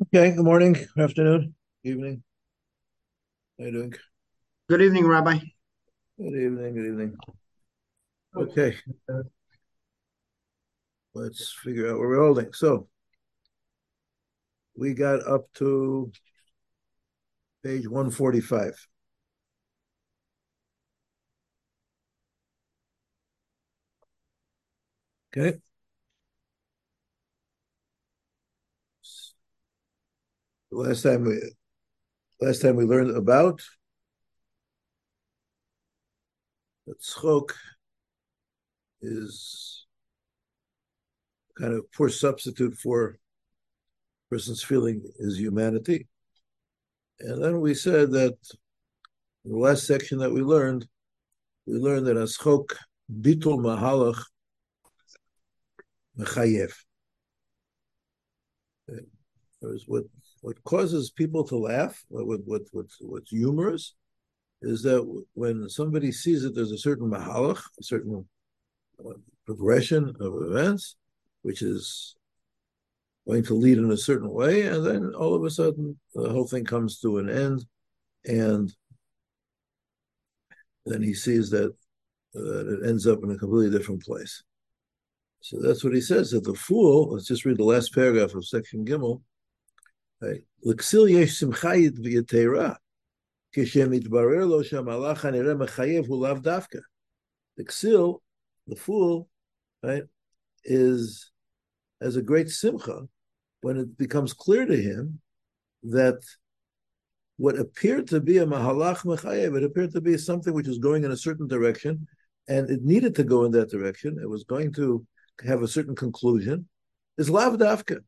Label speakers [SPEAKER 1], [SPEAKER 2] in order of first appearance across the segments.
[SPEAKER 1] Okay, good morning, afternoon, evening. How you doing?
[SPEAKER 2] Good evening, Rabbi.
[SPEAKER 1] Good evening, good evening. Okay. Let's figure out where we're holding. So we got up to page 145. Okay. Last time we last time we learned about that tzchok is kind of poor substitute for person's feeling his humanity. And then we said that in the last section that we learned, we learned that aschok bitul mahalach mechayev. That was what what causes people to laugh, what what what what's humorous, is that when somebody sees that there's a certain mahalach, a certain uh, progression of events, which is going to lead in a certain way, and then all of a sudden the whole thing comes to an end, and then he sees that uh, it ends up in a completely different place. So that's what he says that the fool. Let's just read the last paragraph of section Gimel. L'ksil yesh simchayit v'yatera, כשם מתברר לו שהמהלך הנראה מחייב הוא לאו דווקא. The ksil, the fool, right, is as a great simcha when it becomes clear to him that what appeared to be a mahalach mechayev, it appeared to be something which was going in a certain direction, and it needed to go in that direction. It was going to have a certain conclusion. Is lav dafka.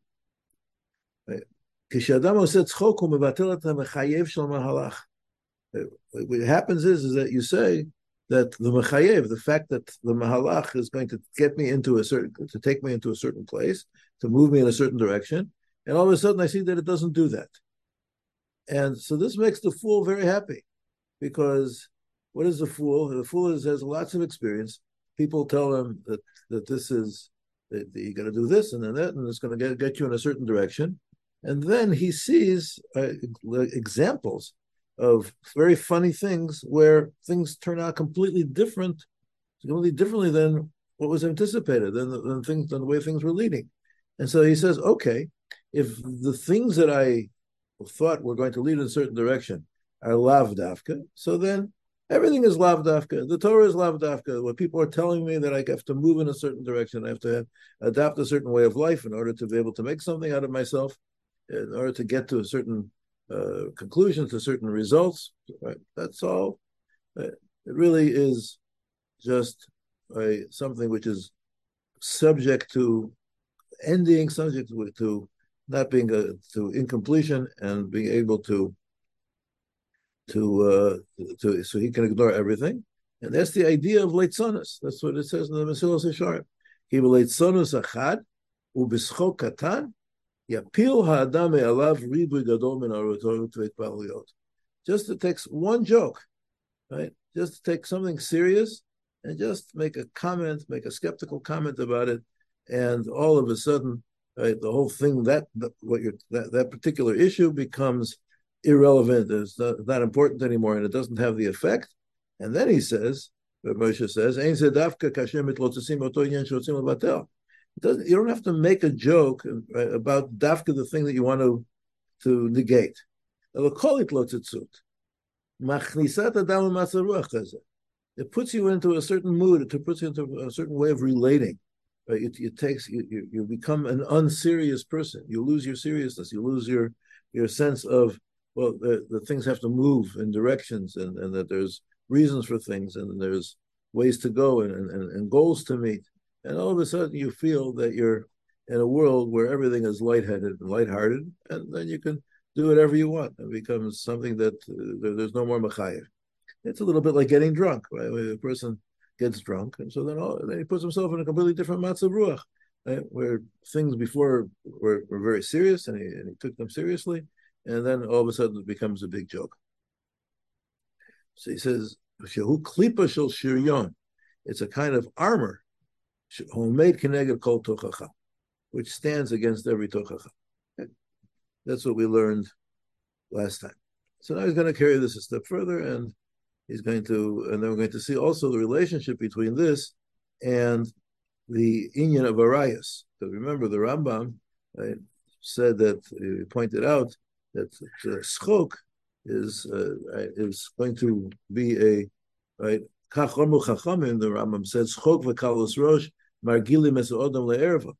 [SPEAKER 1] כשאדם עושה צחוק הוא מבטל את המחייב של מהלך. What happens is, is that you say that the mechayev, the fact that the mahalach is going to get me into a certain, to take me into a certain place, to move me in a certain direction, and all of a sudden I see that it doesn't do that. And so this makes the fool very happy, because what is the fool? The fool is, has lots of experience. People tell him that that this is that you got to do this and then that, and it's going to get, get you in a certain direction. And then he sees uh, examples of very funny things where things turn out completely different, completely differently than what was anticipated, than, than things, than the way things were leading. And so he says, okay, if the things that I thought were going to lead in a certain direction are lav dafka, so then everything is lav dafka. The Torah is lav dafka. When people are telling me that I have to move in a certain direction, I have to adapt a certain way of life in order to be able to make something out of myself, in order to get to a certain uh, to certain results. Right? That's all. Uh, it really is just a, something which is subject to ending, subject to, not being a, to incompletion, and being able to to uh, to so he can ignore everything. And that's the idea of leitzonis. That's what it says in the Mesilas Yesharim. He leitzonis achad ubischok katan Just to take one joke, right? Just to take something serious and just make a comment, make a skeptical comment about it, and all of a sudden, right, the whole thing that, that what you that, that particular issue becomes irrelevant. It's not, not important anymore, and it doesn't have the effect. And then he says, Moshe says, "Ein zedavka kashem mitlotzim oto yen shotzim doesn't you don't have to make a joke uh, about dafka the thing that you want to to negate. It puts you into a certain mood. It puts you into a certain way of relating. Right? It, it takes you, you, you become an unserious person. You lose your seriousness. You lose your your sense of well, the, the things have to move in directions, and, and that there's reasons for things, and there's ways to go, and, and, and goals to meet and all of a sudden you feel that you're in a world where everything is lightheaded and lighthearted, and then you can do whatever you want. It becomes something that uh, there's no more machayev. It's a little bit like getting drunk, right? Where a person gets drunk, and so then, all, then he puts himself in a completely different matzav ruach, right? where things before were, were very serious, and he, and he took them seriously, and then all of a sudden it becomes a big joke. So he says, "Shehu klipa shel shiryon." It's a kind of armor homemade keneged kol tochacha, which stands against every tochacha. That's what we learned last time. So now he's going to carry this a step further, and he's going to, and then we're going to see also the relationship between this and the inyan of arayos. Because remember, the Rambam right, said that, he pointed out that uh, schok is uh, is going to be a right. Kachomu chachamim. The Rambam said schok v'kalos rosh margilim es odom le'erva.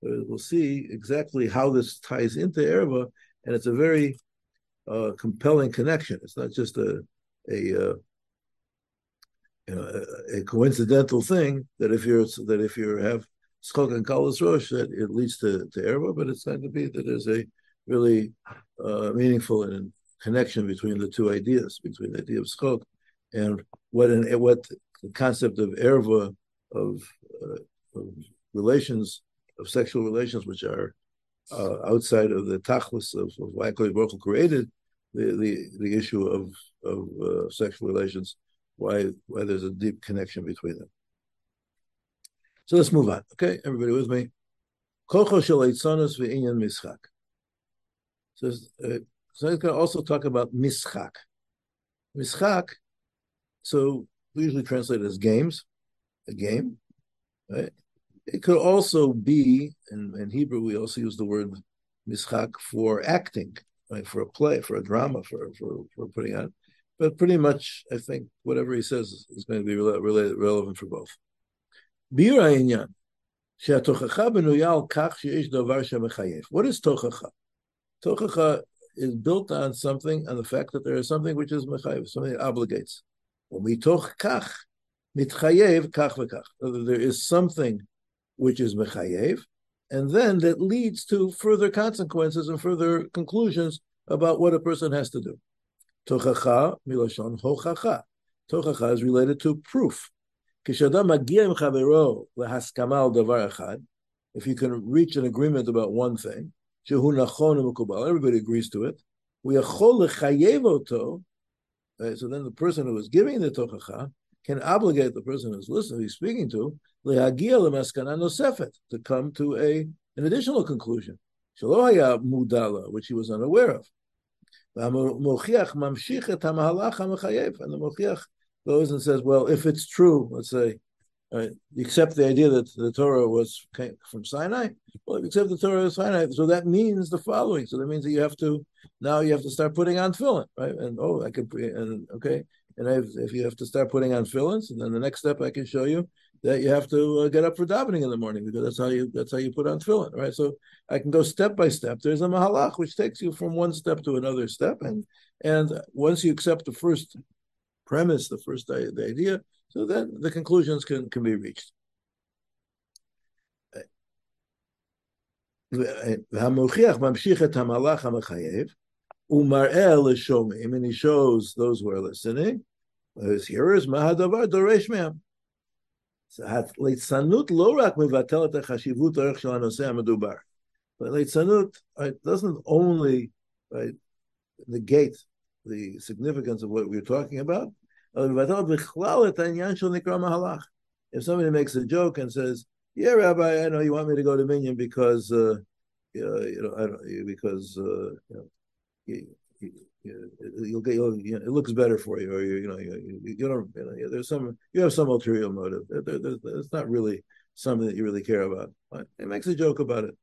[SPEAKER 1] We'll see exactly how this ties into erva, and it's a very uh, compelling connection. It's not just a a uh, you know, a, coincidental thing that if you're that if you have schok and kalas rosh that it leads to to erva, but it's going to be that there's a really uh, meaningful and connection between the two ideas, between the idea of schok and what an, what the concept of erva of, uh, of relations of sexual relations which are uh, outside of the tachlis of, of why Baruch created the, the the issue of of uh, sexual relations, why why there's a deep connection between them. So let's move on. Okay, everybody with me. Shel. So, uh, so going to also talk about mischak. Mischak, so we usually translate as games, a game? Uh, it could also be, in, in Hebrew, we also use the word mishak for acting, right, for a play, for a drama, for, for, for putting on. But pretty much, I think whatever he says is going to be related, relevant for both. What is tochacha? Tochacha is built on something, on the fact that there is something which is mechayev, something that obligates. When we toch kach, mitchayev kach v'kach. There is something which is mechayev, and then that leads to further consequences and further conclusions about what a person has to do. Tochacha milashon hochacha. Tochacha is related to proof. If you can reach an agreement about one thing, everybody agrees to it. Uh, so then the person who is giving the tochacha can obligate the person who's listening, he's speaking to, to come to a an additional conclusion, which he was unaware of. And the mochiach goes and says, well, if it's true, let's say, right, accept the idea that the Torah was from Sinai. Well, accept the Torah was Sinai, so that means the following. So that means that you have to now you have to start putting on tefillin, right? And oh, I can and okay, and if, if you have to start putting on tefillin, and then the next step I can show you that you have to uh, get up for davening in the morning because that's how you that's how you put on tefillin, right? So I can go step by step. There's a mahalach which takes you from one step to another step, and and once you accept the first premise, the first the idea, so then the conclusions can can be reached. and he shows those who are listening his hearers, מה הדבר דורש מהם. ליצנות לא רק מבטל את החשיבות הערך של הנושא המדובר. ליצנות doesn't only right, negate the significance of what we're talking about, אבל מבטל בכלל את העניין של נקרא מהלך. If somebody makes a joke and says, yeah, Rabbi, I know you want me to go to Minyan because, uh, you know, I don't, because, uh, you know, you, will get you'll, you know, it looks better for you, or you, you know, you, you don't. You know, there's some you have some ulterior motive. There, there, it's not really something that you really care about. But it makes a joke about it,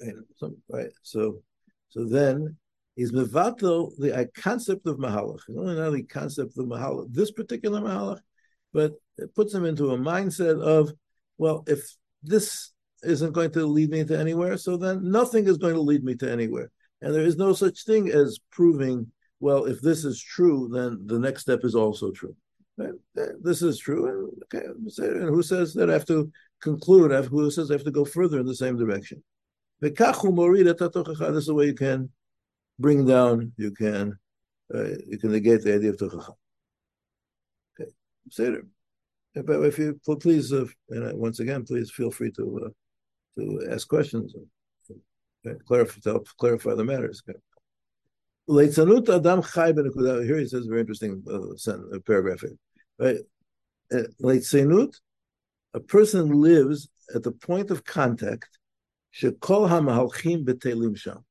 [SPEAKER 1] and right? So, so then he's mevato the concept of mahalach. Not only the concept of mahalach, this particular mahalach, but it puts him into a mindset of, well, if this isn't going to lead me to anywhere, so then nothing is going to lead me to anywhere. And there is no such thing as proving, well, if this is true, then the next step is also true. This is true. And, okay, and who says that I have to conclude? Who says I have to go further in the same direction? This is the way you can bring down, you can uh, you can negate the idea of tochacha. Okay, Seder. But if you please, uh, and once again, please feel free to uh, to ask questions clarify, to help clarify the matters. Leitzanut adam chai Here he says a very interesting uh, uh paragraph. Here. Right, uh, Leitzanut, a person lives at the point of contact. Shekol hamahalchim betelim sham.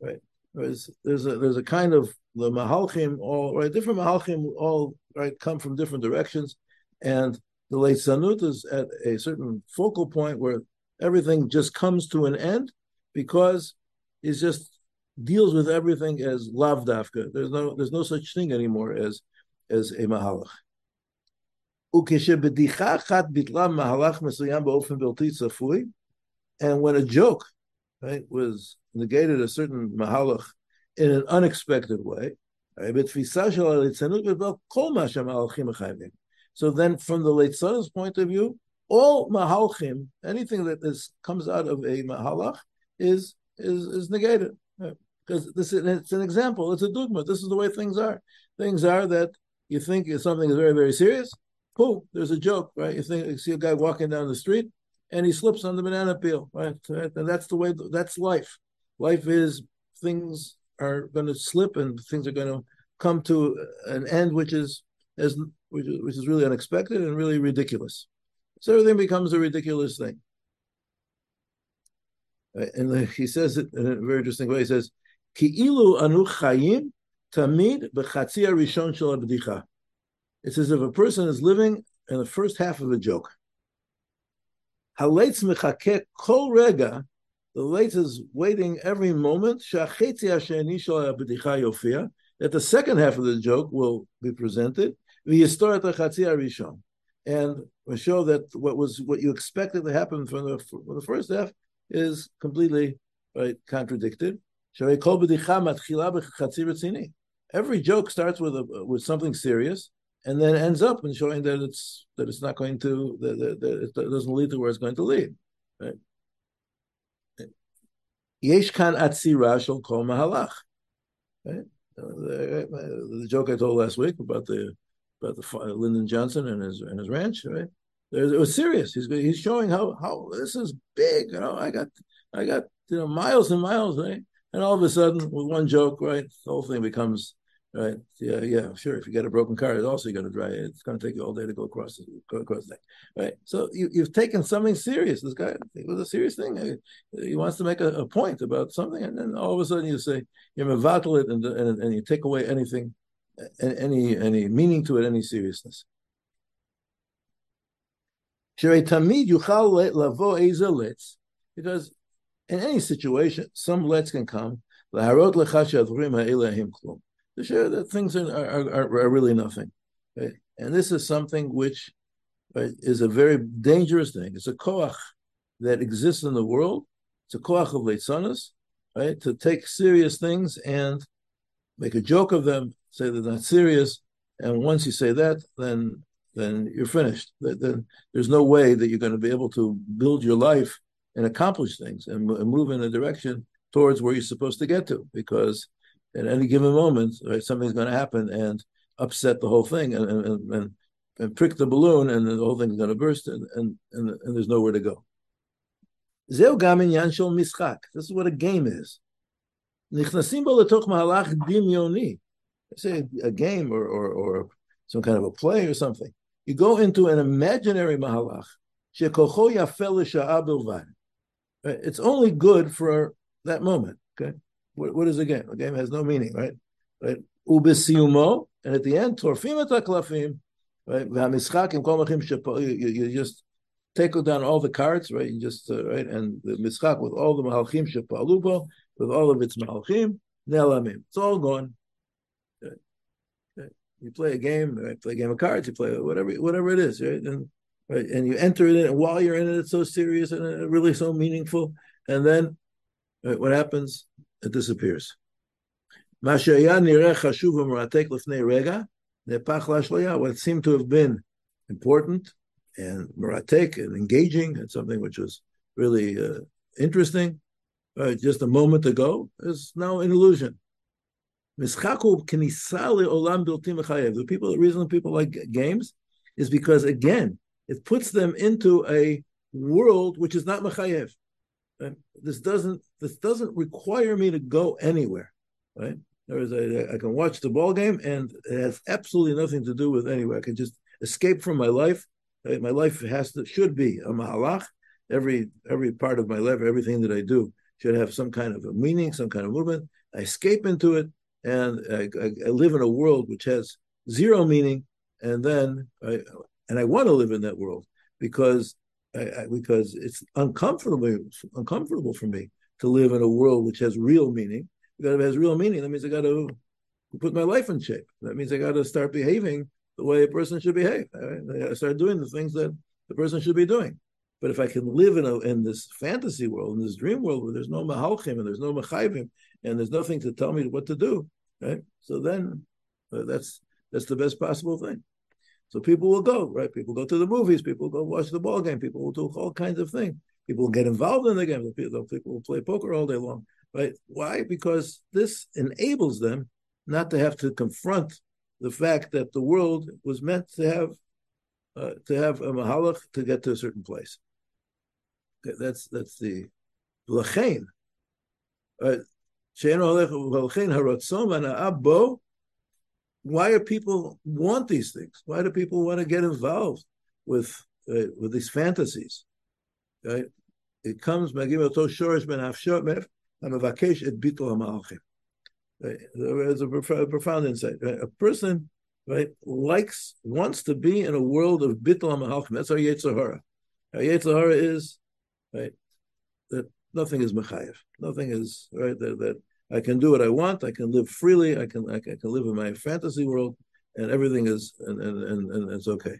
[SPEAKER 1] right? There's there's a there's a kind of the mahalchim all right, different mahalchim all right come from different directions, and the leitzanut is at a certain focal point where everything just comes to an end because it just deals with everything as lavdafka. There's no there's no such thing anymore as as a mahalach. And when a joke right, was negated a certain mahalach in an unexpected way, so then from the late son's point of view, all mahalchim, anything that is, comes out of a mahalach is is is negated. Because this is it's an example, it's a dogma. This is the way things are. Things are that you think something is very, very serious. Cool, there's a joke, right? You think you see a guy walking down the street and he slips on the banana peel, right? And that's the way that's life. Life is things are going to slip and things are going to come to an end which is as which is, which is really unexpected and really ridiculous. So everything becomes a ridiculous thing. Uh, and uh, he says it in a very interesting way. He says, "Ki'ilu anu chayim tamid b'chatzi rishon shel abdicha." It's as if a person is living in the first half of a joke. Haleitz mechakeh kol rega. The late is waiting every moment. That the second half of the joke will be presented. And show that what was what you expected to happen from the, from the first half is completely right contradicted. Every joke starts with a, with something serious and then ends up in showing that it's that it's not going to that, that, that it doesn't lead to where it's going to lead. Right? Right? The, the joke I told last week about the about the Lyndon Johnson and his and his ranch, right? It was serious. He's he's showing how how this is big. You know, I got I got you know miles and miles, right? And all of a sudden, with one joke, right, the whole thing becomes right. Yeah, yeah, sure. If you get a broken car, it's also going to drive. It's going to take you all day to go across go across thing, right? So you you've taken something serious. This guy it was a serious thing. He wants to make a, a point about something, and then all of a sudden you say you mevatel it, and, and and you take away anything any any meaning to it, any seriousness. Because in any situation, some lets can come. To show that things are, are, are, are really nothing. Right? And this is something which right, is a very dangerous thing. It's a koach that exists in the world. It's a koach of leitzanas, right? To take serious things and make a joke of them, say they're not serious, and once you say that, then then you're finished. Then there's no way that you're going to be able to build your life and accomplish things and, and move in a direction towards where you're supposed to get to, because at any given moment, right, something's going to happen and upset the whole thing and and, and, and prick the balloon, and the whole thing's going to burst, and, and and and there's nowhere to go. This is what a game is. נכנסים בו לתוך מהלך דמיוני. Say a game or, or, or some kind of a play or something. You go into an imaginary mahalach. It's only good for that moment. Okay, what, what is a game? A game has no meaning, right? Right. Ubisiumo, and at the end, torfim ataklafim, right? Kol machim You just take down all the cards, right? You just uh, right, and the mischak with all the mahalchim shepalubo, with all of its mahalchim nelamim. It's all gone. You play a game, right? play a game of cards, you play whatever whatever it is, right? And right, and you enter it in, and while you're in it, it's so serious and uh, really so meaningful. And then right, what happens? It disappears. What seemed to have been important and maratek and engaging and something which was really uh, interesting just a moment ago is now an illusion. The people, the reason people like games is because again, it puts them into a world which is not mechayev. Right? This doesn't this doesn't require me to go anywhere. Right? There is a I can watch the ball game and it has absolutely nothing to do with anywhere. I can just escape from my life. Right? My life has to should be a mahalach. Every every part of my life, everything that I do should have some kind of a meaning, some kind of movement. I escape into it, and I, I, I live in a world which has zero meaning, and then I, and I want to live in that world because I, because it's uncomfortable uncomfortable for me to live in a world which has real meaning. Because if it has real meaning, that means I got to put my life in shape. That means I got to start behaving the way a person should behave. I got to start doing the things that the person should be doing. But if I can live in a in this fantasy world, in this dream world where there's no mahalchim and there's no mechayvim and there's nothing to tell me what to do, right? So then uh, that's that's the best possible thing. So people will go, right? People go to the movies, people go watch the ball game, people will do all kinds of things. People will get involved in the game. People will play poker all day long, right? Why? Because this enables them not to have to confront the fact that the world was meant to have uh, to have a mahalach to get to a certain place. Okay, that's that's the lachain. Uh, why do people want these things? Why do people want to get involved with uh, with these fantasies? Right? It comes It's a profound insight. Right? A person right likes wants to be in a world of bittul hamalchim. That's our yetzer hara. Our yetzer hara is right that nothing is mechayev. Nothing is right that, that I can do what I want. I can live freely. I can I can, live in my fantasy world, and everything is and, and and, and it's okay.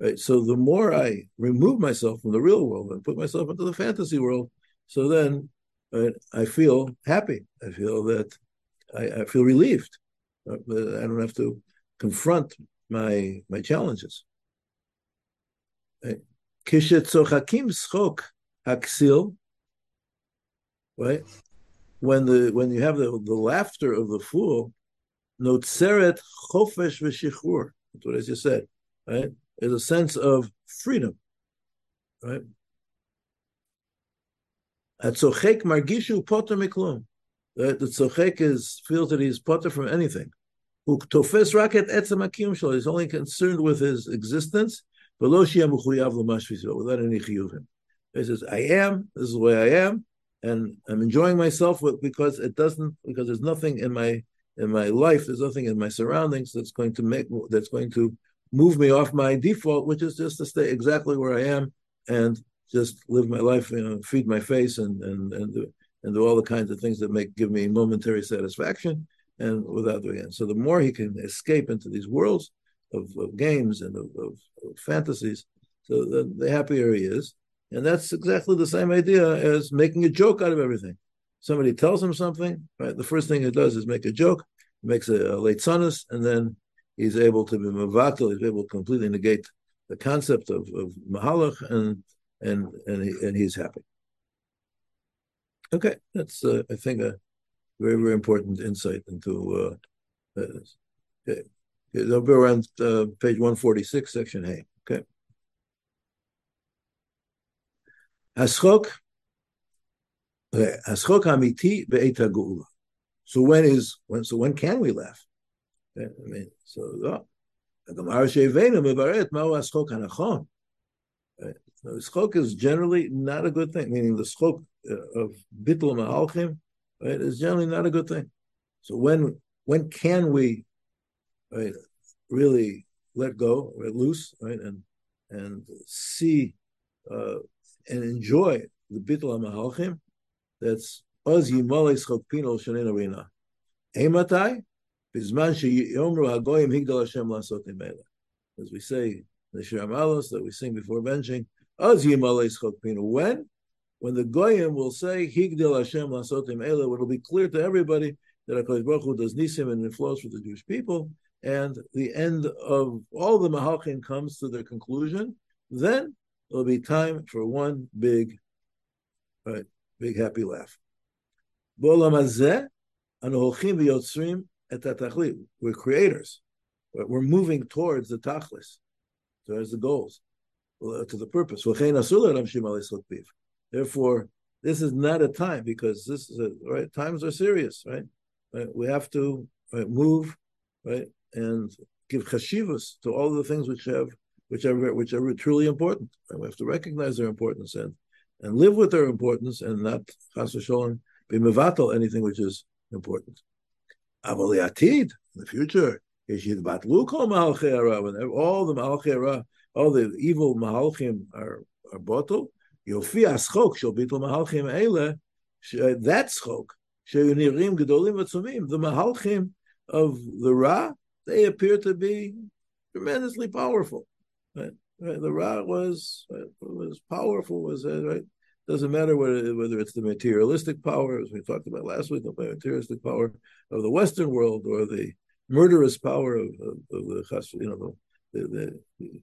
[SPEAKER 1] Right. So the more I remove myself from the real world and put myself into the fantasy world, so then right, I feel happy. I feel that I, I feel relieved. Uh, I don't have to confront my my challenges. Haksil, right? when the when you have the, the laughter of the fool, notzeret chofesh v'shichur. That's what I just said. Right? Is a sense of freedom. Right? Atzochek margishu potter miklum. Right? The tzochek is feels that he's potter from anything. Uktofes raket etzem akim shlo. He's only concerned with his existence. Without any chiyuvim. He says, "I am. This is the way I am and I'm enjoying myself with, because it doesn't because there's nothing in my in my life, there's nothing in my surroundings that's going to make that's going to move me off my default, which is just to stay exactly where I am and just live my life, you know, feed my face and and and do, and do all the kinds of things that make give me momentary satisfaction and without doing it. So the more he can escape into these worlds of, of games and of, of, of fantasies, so the, the happier he is. And that's exactly the same idea as making a joke out of everything. Somebody tells him something, right? The first thing he does is make a joke, makes a, a leitzonis, and then he's able to be mavakel, he's able to completely negate the concept of, of mahalach, and and and, he, and he's happy. Okay, that's uh, I think a very very important insight into. Uh, uh, okay. They'll be around uh, page one forty six, section A. Okay. Aschok, Aschok Amiti Be'et Geula. So when is when? So when can we laugh? I mean, so Gemara Shevena Mevaret Mao Aschok Hanachon. Schok is generally not a good thing. Meaning the schok uh, of bittul mahalchim, right, is generally not a good thing. So when when can we, right, really let go, let loose, right, and and see uh, and enjoy the bittul mahalchim, that's oz yimales chokpino shanena rina. Ematai, bizman sheyomru hagoyim higdal Hashem lasot imela. As we say the Shir Amalos that we sing before benching, oz yimales chokpino. When? When the goyim will say higdal Hashem lasot imela, it'll be clear to everybody that HaKadosh Baruch Hu does nisim and it flows for the Jewish people, and the end of all the mahalchim comes to their conclusion, then it'll be time for one big, right, big happy laugh. We're creators. We're moving towards the tachlis, towards the goals, uh, to the purpose. Therefore, this is not a time because this is a, right. Times are serious, right? right? We have to right, move, right, and give chashivas to all the things which have which are which are truly important. And we have to recognize their importance and and live with their importance and not chas v'sholem be mevatel anything which is important. Avoliatid in the future is yidbatlu kol malchera when all the malchera all the evil malchim are are bottled. Yofi aschok shall bitul malchim ele uh, that schok sheyunirim gedolim v'tzumim the malchim of the Ra they appear to be tremendously powerful. Right? The Ra was was powerful, was uh, right. Doesn't matter whether, whether it's the materialistic power, as we talked about last week, the materialistic power of the Western world, or the murderous power of, of, of the you know the the,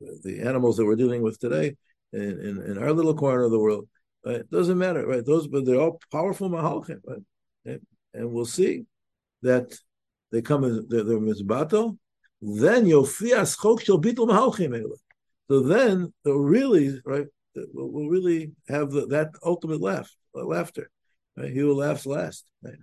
[SPEAKER 1] the the animals that we're dealing with today in, in, in our little corner of the world. Right? It doesn't matter, right? Those, but they're all powerful mahalchim, right? And, and we'll see that they come in they're, they're mizbato then Yofias Chok shall beat So then, really, right, will really have the, that ultimate laugh, uh, laughter. Right? He will laugh last. Right?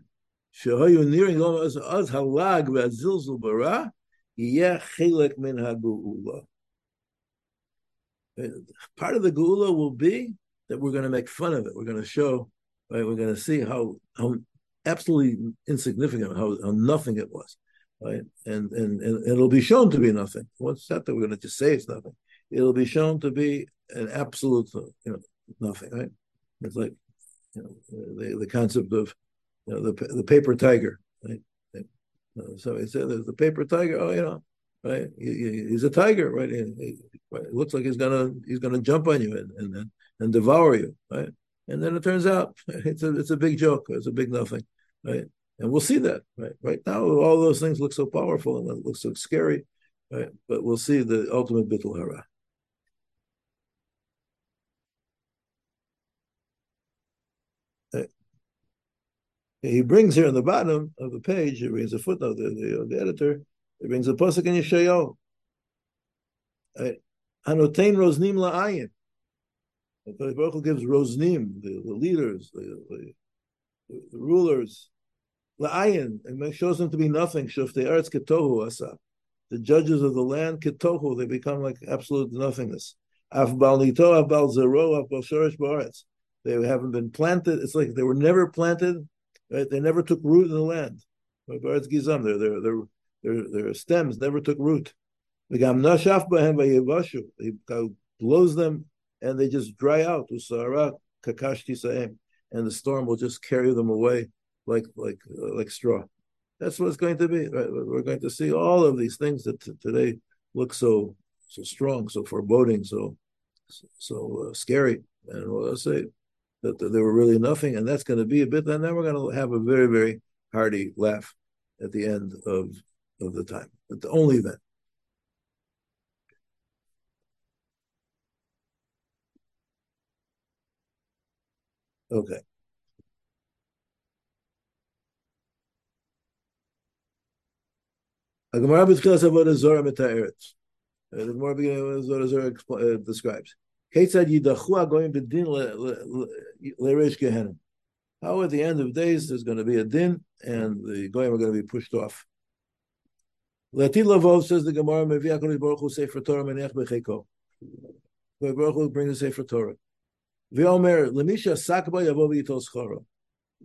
[SPEAKER 1] Part of the Geula will be that we're going to make fun of it. We're going to show, right? We're going to see how how absolutely insignificant, how, how nothing it was right? And, and and it'll be shown to be nothing. What's that? That we're going to just say it's nothing. It'll be shown to be an absolute, you know, nothing, right? It's like, you know, the the concept of, you know, the the paper tiger, right? Uh, so he said, "There's the paper tiger." Oh, you know, right? He, he's a tiger, right? He, it looks like he's gonna he's gonna jump on you and and and devour you, right? And then it turns out it's a it's a big joke, it's a big nothing, right? And we'll see that, right? Right now, all those things look so powerful and it looks so scary, right? But we'll see the ultimate bittul hara. He brings here in the bottom of the page, he brings a footnote, the, the, the editor, he brings a posuk in Yeshayahu. Hanotain Rosnim La'ayin. The Baruch gives Rosnim, the, the leaders, the, the, the rulers, La'ayin, and shows them to be nothing. Ketohu. The judges of the land, Ketohu, they become like absolute nothingness. Af Bal Nito, Af Baretz. They haven't been planted. It's like they were never planted. Right? They never took root in the land. Baretz Gizam, their, their, their, their, their stems never took root. He blows them and they just dry out. And the storm will just carry them away like like uh, like straw. That's what it's going to be. Right? We're going to see all of these things that t- today look so so strong, so foreboding, so so uh, scary. And what I say that, that there were really nothing, and that's going to be a bit. And then we're going to have a very very hearty laugh at the end of of the time, but the only then. Okay. The Gemara begins avodah zora mitayeret. The Gemara beginning of zora zora describes. Ketzad yidachu agoyim b'din lereish gehenim. How at the end of days there's going to be a din and the goyim are going to be pushed off. Lati lavov says the Gemara mevi akonis baruch hu sefer Torah. Baruch hu brings the sefer Torah. V'omer sakba yavov yitol schoro.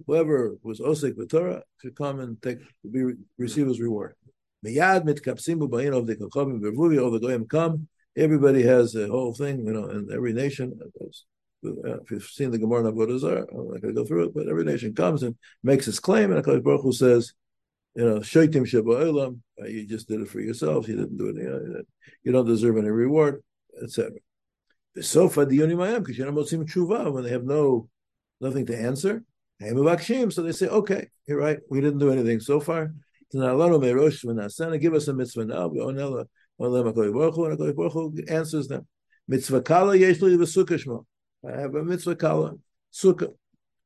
[SPEAKER 1] Whoever was osik b'Torah should come and take be, receive his reward. Miyad mitkapsim b'bayin of the kachavim v'ruvi all the goyim come. Everybody has a whole thing, you know, and every nation. Uh, if you've seen the Gemara in Avodah I'm not going to go through it, but every nation comes and makes its claim, and Hakadosh Baruch Hu says, you know, shaitim sheba uh, you just did it for yourself. You didn't do it. You, know, you don't deserve any reward, etc. The sofa dionim because you're not tshuva when they have no nothing to answer. So they say, okay, you're right. We didn't do anything so far. Give us a mitzvah now. We own Ella. And answers them. Mitzvah kala yeshli v'sukkah I have a mitzvah kala sukkah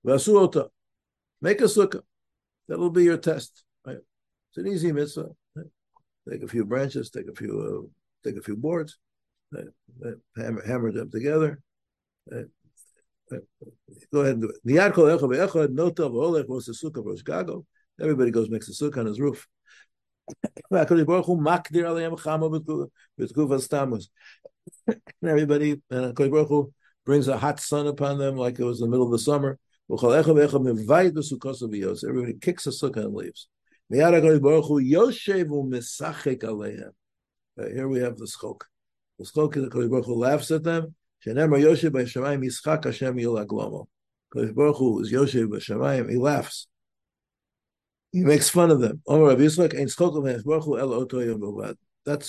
[SPEAKER 1] v'asuota. Make a sukkah. That'll be your test. Right? It's an easy mitzvah. Right? Take a few branches. Take a few. Uh, take a few boards hammer, hammer them together. Go ahead and do it. Everybody goes makes a sukkah on his roof. Everybody, and Hu brings a hot sun upon them like it was the middle of the summer. Everybody kicks a sukkah and leaves. Here we have the schok. The schok is the Baruch Hu laughs at them. Shenemar Yoshev b'Shamayim Yischak Hashem Yul Aglomo. Baruch Hu is Yoshev b'Shamayim. He laughs. He makes fun of them. That's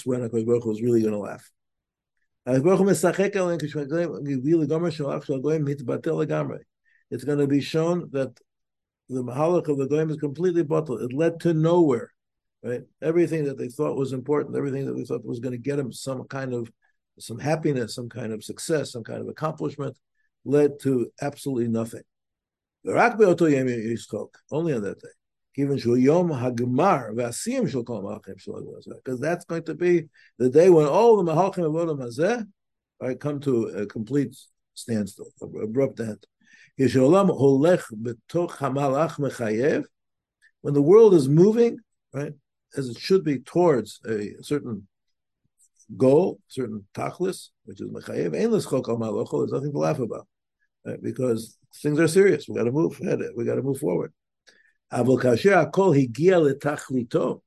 [SPEAKER 1] when Hakadosh Baruch Hu is really going to laugh. It's going to be shown that the Mahalach of the Goyim is completely bottled. It led to nowhere. Right? Everything that they thought was important, everything that they thought was going to get them some kind of some happiness, some kind of success, some kind of accomplishment, led to absolutely nothing. Only on that day. Even because that's going to be the day when all the Mahalchim of Olam Hazeh right, come to a complete standstill, abrupt end. When the world is moving, right, as it should be towards a certain goal, certain tachlis, which is mechayev, ainless chok al there's nothing to laugh about, right? because things are serious. We got to move ahead. We got to move forward. Kasher akol higia letachlito,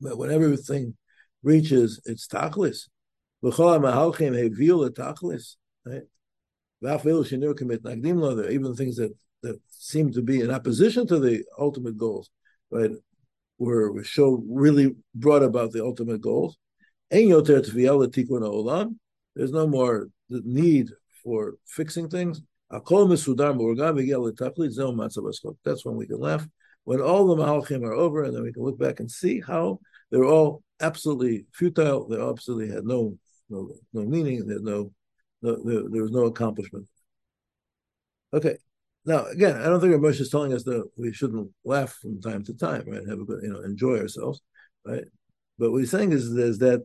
[SPEAKER 1] but when everything reaches its tachlis, v'chol mahalchim heviu letachlis, right? Even things that, that seem to be in opposition to the ultimate goals, right, were show really brought about the ultimate goals. There's no more need for fixing things. That's when we can laugh. When all the Mahalchim are over, and then we can look back and see how they're all absolutely futile. They absolutely had no no no meaning. There's no no, there, there was no accomplishment. Okay. Now, again, I don't think Moshe is telling us that we shouldn't laugh from time to time, right? Have a good, you know, enjoy ourselves, right? But what he's saying is, is that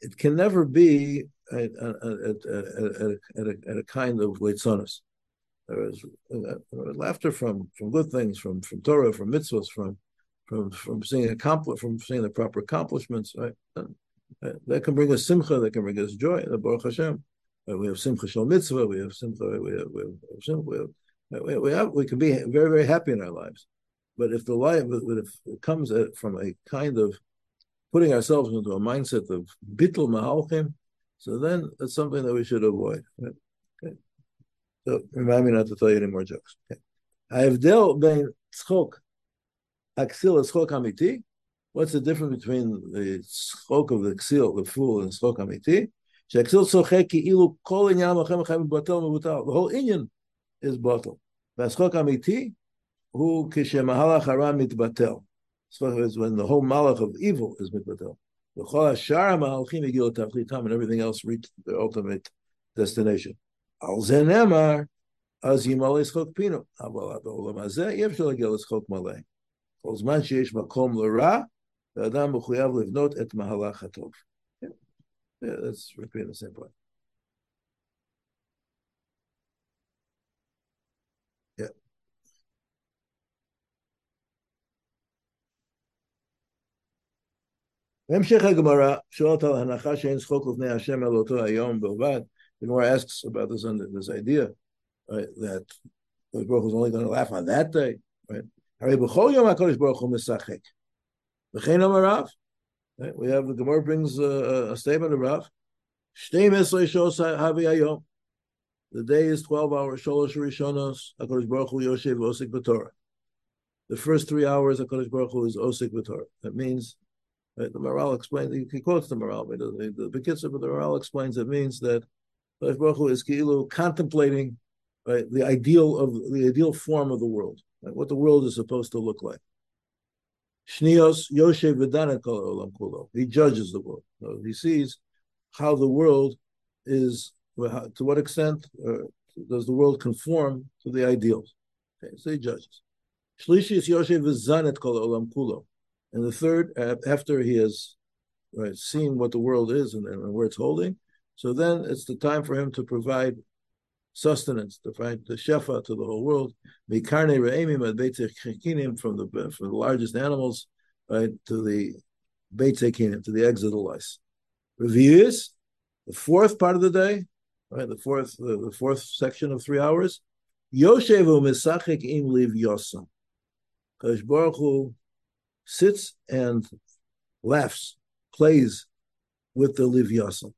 [SPEAKER 1] it can never be at, at, at, at a, a, kind of leitzonis. There is uh, laughter from from good things, from from Torah, from mitzvahs, from from from seeing accompli- from seeing the proper accomplishments, right? That can bring us simcha, that can bring us joy. The Baruch Hashem. We have simcha shel mitzvah. We have simcha. We have, we have, we have, we, we, have, we can be very very happy in our lives, but if the life if comes from a kind of putting ourselves into a mindset of bittul mahalchim, so then that's something that we should avoid. Okay. So remind me not to tell you any more jokes. Okay. ההבדל בין צחוק, הכסיל לצחוק אמיתי, what's the difference between the צחוק of the ksil, the fool, and צחוק אמיתי? שהכסיל צוחק כאילו כל עניין המלחם החיים בטל ומבוטל. The whole עניין is בטל. והצחוק האמיתי הוא כשמהלך הרע מתבטל. צחוק is when the whole malach of evil is מתבטל. וכל השאר המהלכים הגיעו לתכליתם and everything else reached the ultimate destination. על זה נאמר, אז ימלא צחוק פינו. אבל בעולם הזה אי אפשר להגיע לצחוק מלא. כל זמן שיש מקום לרע, האדם מחויב לבנות את מהלך הטוב. Yeah, that's repeating the same point. Yeah. בהמשך הגמרא שואלת על הנחה שאין צחוק לפני השם על אותו היום בלבד. the Gemara asks about this this idea right, that Baruch Hu is only going to laugh on that day. Right? Right, we have the Gemara brings uh, a, a statement of Rav. The day is 12 hours. The first three hours, Baruch Hu is Osik B'Torah. That means, right, the Maharal explains, he quotes the Maharal, but the, the, the Bekitzer, but the Maharal explains it means that Baruch Hu is Ki'ilu contemplating right, the ideal of the ideal form of the world, right, what the world is supposed to look like. Shnios Yoshe Olam Kulo. He judges the world. So he sees how the world is, to what extent uh, does the world conform to the ideals. Okay, so he judges. Shlishi is Yoshe Vezanet Kol Olam Kulo. And the third, after he has right, seen what the world is and, and where it's holding, so then it's the time for him to provide sustenance, to find the shefa to the whole world. From the from the largest animals, right, to the beitzekinim, to the eggs of the lice. Reviews, the fourth part of the day, right, the fourth the, the fourth section of three hours. Yoshevu Misachik Im Liv Yosam. Baruch Hu sits and laughs, plays with the Liv Yosam.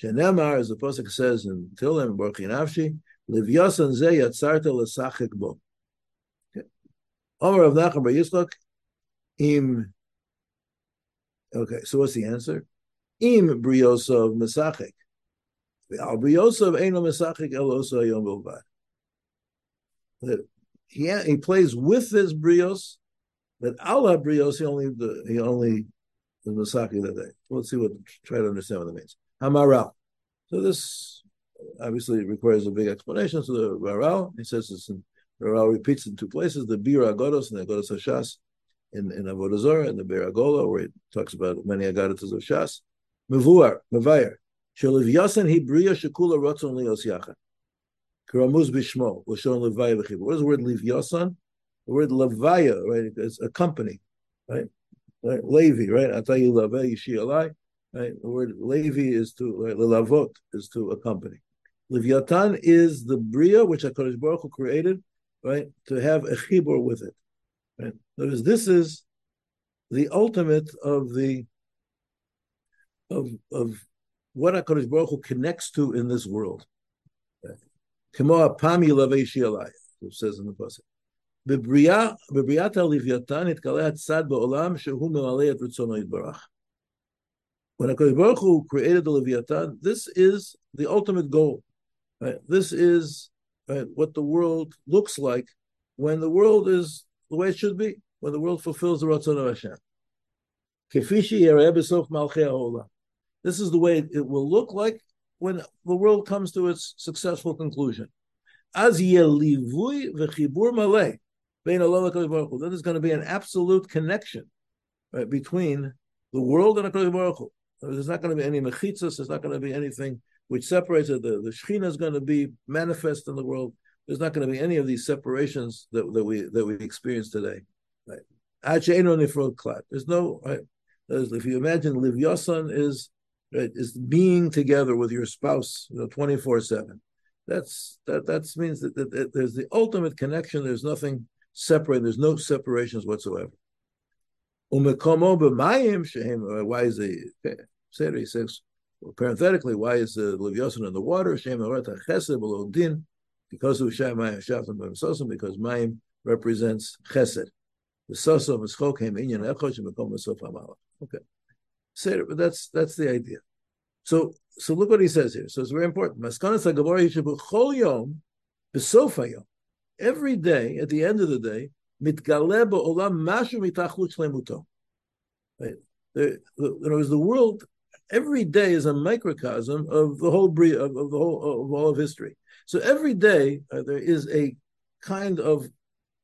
[SPEAKER 1] Shenemar, as the Pasuk says in Tilim, Baruch Nafshi, Liv Yosam Ze Yatzarta L'Sachik Bo. Omer of Nachum Bar Yitzchak, Im. Okay, so what's the answer? Im Briosov Misachik. Al Briosov Eino Misachik Eloso Yom Bilbad that he he plays with this brios, but Allah brios he only the he only the Masaki that day. Let's see what try to understand what that means. HaMaharal. So this obviously requires a big explanation. So the Maharal, he says this in Maharal repeats in two places, the Bir Agodos and the Agodos Hashas in, in Avodah Zorah and the Bir Agola, where he talks about many Agodos of Shas. Mevuar, Mevayer. Shaliv Yasan Hibriya Shekula Rotzon Lios Yachan. Karamuz bishmo, Lashon Levaya v'chibur. What is the word Livyasan? The word Levaya, right? It's a company, right? right? Levi, right? Atayi Levay Yishialai, right? The word Levi is to, right? Lelavot is to accompany. Livyatan is the Bria, which HaKadosh Baruch Hu created, right? To have a chibur with it, right? Because this is the ultimate of the, of, of what HaKadosh Baruch Hu connects to in this world. Kemo apami laveshi alai, it says in the pasuk. בבריאת הלוויתן התגלה הצד בעולם שהוא ממלא את רצונו יתברך. When HaKadosh Baruch Hu created the Leviathan, this is the ultimate goal. Right? This is right, what the world looks like when the world is the way it should be, when the world fulfills the Ratzon of Hashem. This is the way it will look like when the world comes to its successful conclusion. As then there's going to be an absolute connection right, between the world and HaKadosh Baruch Hu. There's not going to be any mechitzas, there's not going to be anything which separates it. The, the Shekhinah is going to be manifest in the world. There's not going to be any of these separations that, that we that we experience today. Right? There's no right. There's, if you imagine Livyasan is right, is being together with your spouse, you know, twenty four seven. That's that. That means that, that, that, there's the ultimate connection. There's nothing separate. There's no separations whatsoever. Umekomo b'mayim uh, Why is the Seder? He says well, parenthetically, why is the Leviosan in the water? Shem chesed below din because of Shemayim Shafim b'Sosim because mayim represents chesed. The sosom is chokem inyan echot shemekom b'sof Okay. Seder, but that's that's the idea. So so look what he says here. So it's very important. Every day, at the end of the day, Right? The, the, in other the world every day is a microcosm of the whole of, of the whole of all of history. So every day uh, there is a kind of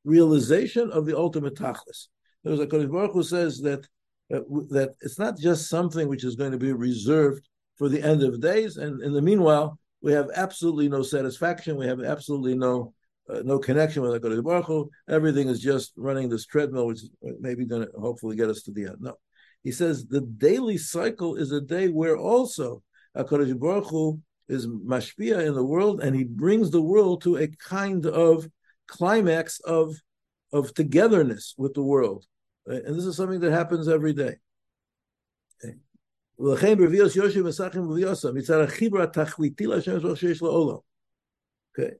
[SPEAKER 1] realization of the ultimate tachlis. There's a Kodesh Baruch Hu says that uh, that it's not just something which is going to be reserved for the end of days, and in the meanwhile, we have absolutely no satisfaction. We have absolutely no uh, no connection with Hakadosh Baruch Hu. Everything is just running this treadmill, which is maybe going to hopefully get us to the end. No, he says the daily cycle is a day where also Hakadosh Baruch Hu is mashpia in the world, and he brings the world to a kind of climax of of togetherness with the world. And this is something that happens every day. Okay.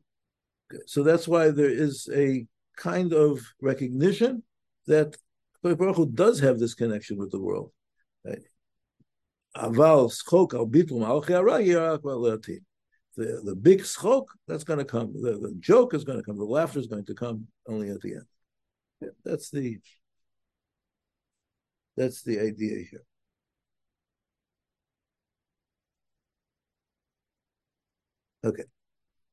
[SPEAKER 1] So that's why there is a kind of recognition that Baruch Hu does have this connection with the world. Al The the big schok that's going to come. The, the joke is going to come. The laughter is going to come only at the end. That's the that's the idea here. Okay.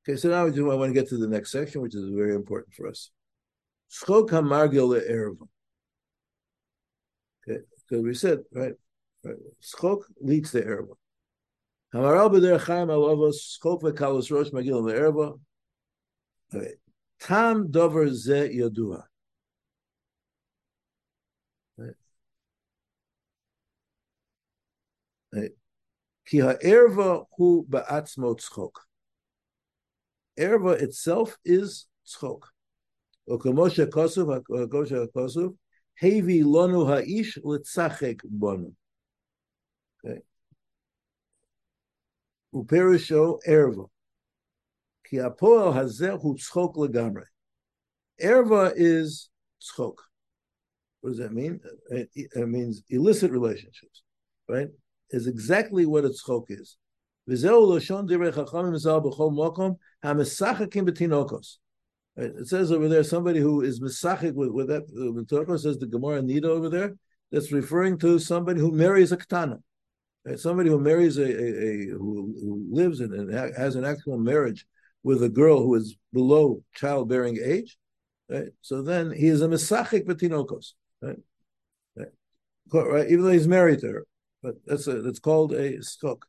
[SPEAKER 1] Okay, so now I want to get to the next section, which is very important for us. Schok hamargil erva. Okay, because we said, right, schok leads to erva. HaMaharal b'der chaim alavos schok v'kalos rosh magil le'erva. Okay. Tam dover ze yodua. Ki ha'erva hu ba'atzmo tzchok. Erva itself is tzchok. Okamosha kosuv, Gosha uh, kosuv, hevi lonu ha'ish letzachek bonu. Okay. Uperisho erva. Ki apoel hazeh hu tzchok legamre. Erva is tzchok. What does that mean? It, it means illicit relationships, right? Is exactly what a tzchok is. It says over there somebody who is misachik with, with that. Uh, the Torah says the Gemara Nida over there. That's referring to somebody who marries a katana. Somebody who marries a, a, a who, who lives in and has an actual marriage with a girl who is below childbearing age. Right? So then he is a misachik betinokos. Right? Right? Even though he's married to her, but that's a, that's called a skok.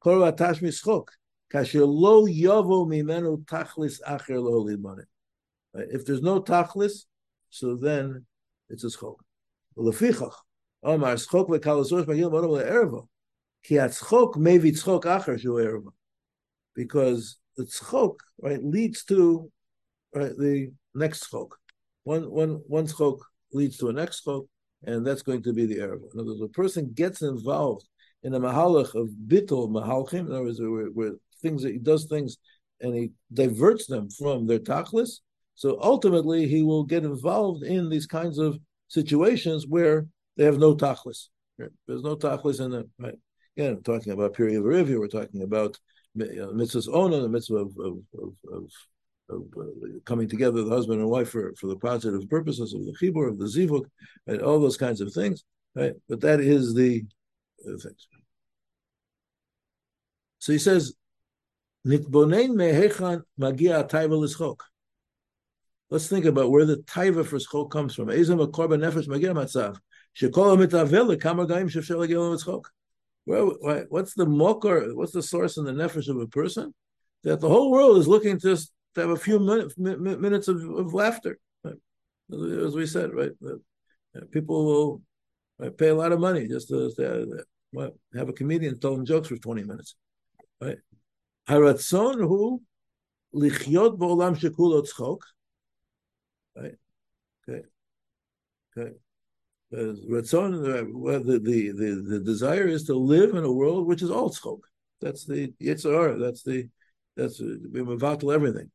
[SPEAKER 1] Kor atashmi skok. Kasher lo yavo mimenu tachlis acher lo lidmanim. If there's no tachlis, so then it's a schok. Schok. Because the tzchok, right, leads to right, the next schok. One, one, one schok leads to a next schok, and that's going to be the erva. In other words, a person gets involved in a mahalach of bittul mahalchim, in other words, where, where things that he does things and he diverts them from their tachlis, so ultimately, he will get involved in these kinds of situations where they have no tachlis. Right? There's no tachlis in them. Right? Again, I'm talking about period of review. We're talking about you mitzvahs ona, the mitzvah of, of, of, of uh, coming together, the husband and wife, for, for the positive purposes of the chibur, of the zivuk, and all those kinds of things, right? But that is the, the things. So he says, "Nitbonein mehechan magia taiva l'schok." Let's think about where the taiva for schok comes from. Ezem korban nefesh magir matzav. Shekol mitavel lekama gaim shefshel mitzchok. Well, what's the mokar? What's the source in the nefesh of a person? That the whole world is looking to, to have a few minute, minutes of, of laughter. Right? As we said, right? People will pay a lot of money just to, to well, uh, uh, have a comedian telling jokes for 20 minutes. Right? Haratzon hu lichyot ba'olam shekulo. Right? Okay. Okay. Ratzon, uh, the, the, the, the desire is to live in a world which is all tzchok. That's the Yitzhar. That's the that's we mevatel everything.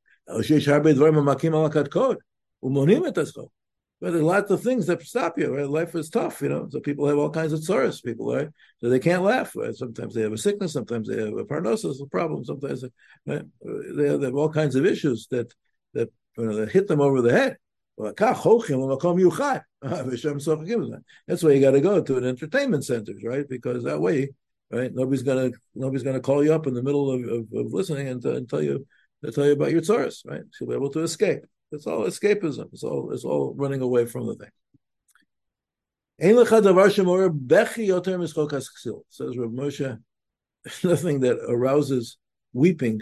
[SPEAKER 1] But are lots of things that stop you. Right? Life is tough, you know. So people have all kinds of tsuras, people, right? So they can't laugh. Right? Sometimes they have a sickness, sometimes they have a parnosis a problem, sometimes right? they, have, they have all kinds of issues that that, you know, that hit them over the head. That's why you got to go to an entertainment center, right? Because that way, right, nobody's gonna nobody's gonna call you up in the middle of, of, of listening and, uh, and, tell you tell you about your tsaris, right? You'll be able to escape. It's all escapism. It's all it's all running away from the thing. Says Rav Moshe, nothing that arouses weeping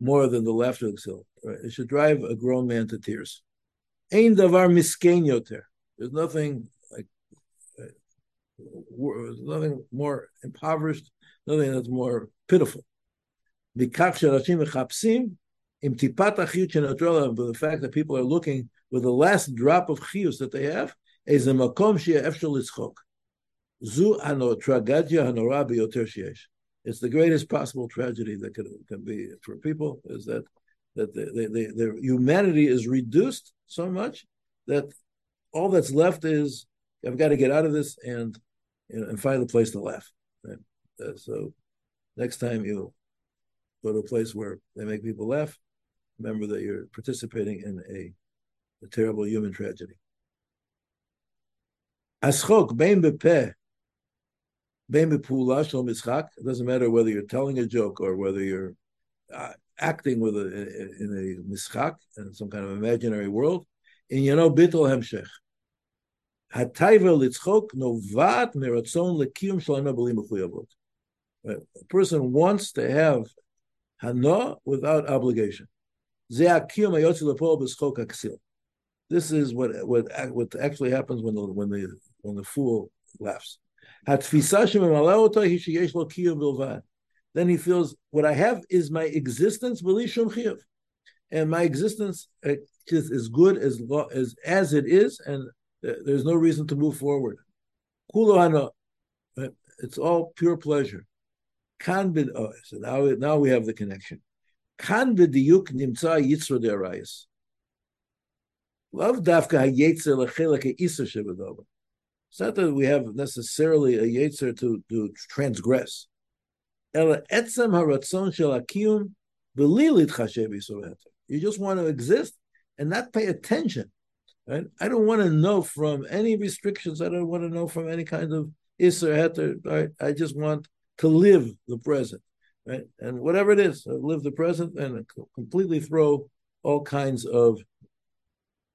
[SPEAKER 1] more than the laughter of exil. Right? It should drive a grown man to tears. Ein davar misken yoter. There's nothing like uh, there's nothing more impoverished, nothing that's more pitiful im the fact that people are looking with the last drop of chius that they have, is a makom she'efshel. Zu tragadia. It's the greatest possible tragedy that can, can be for people is that that the, their humanity is reduced so much that all that's left is I've got to get out of this and and find a place to laugh. Right? Uh, so next time you go to a place where they make people laugh, remember that you're participating in a, a terrible human tragedy. Aschok bein bepeh bein bepula shel mischak. It doesn't matter whether you're telling a joke or whether you're uh, acting with a, in a mischak in some kind of imaginary world. In you know bittul hemshech. Hatayva litzchok novat meratzon lekiyum shalom b'li mechuyavot. A person wants to have hana without obligation. This is what what what actually happens when the when the when the fool laughs then he feels what I have is my existence, and my existence is as good as as as it is, and there's no reason to move forward. It's all pure pleasure. Oh, so now now we have the connection. Kan b'diyuk nimtza yitzro derayis. Love dafka hayetzer lechelek isa shebedova. It's not that we have necessarily a yetzer to, to transgress. Ela etzem haratzon shel akiyum b'lilit chashev You just want to exist and not pay attention. Right? I don't want to know from any restrictions. I don't want to know from any kind of isser heter. Right? I just want to live the present, right? And whatever it is, uh, live the present and completely throw all kinds of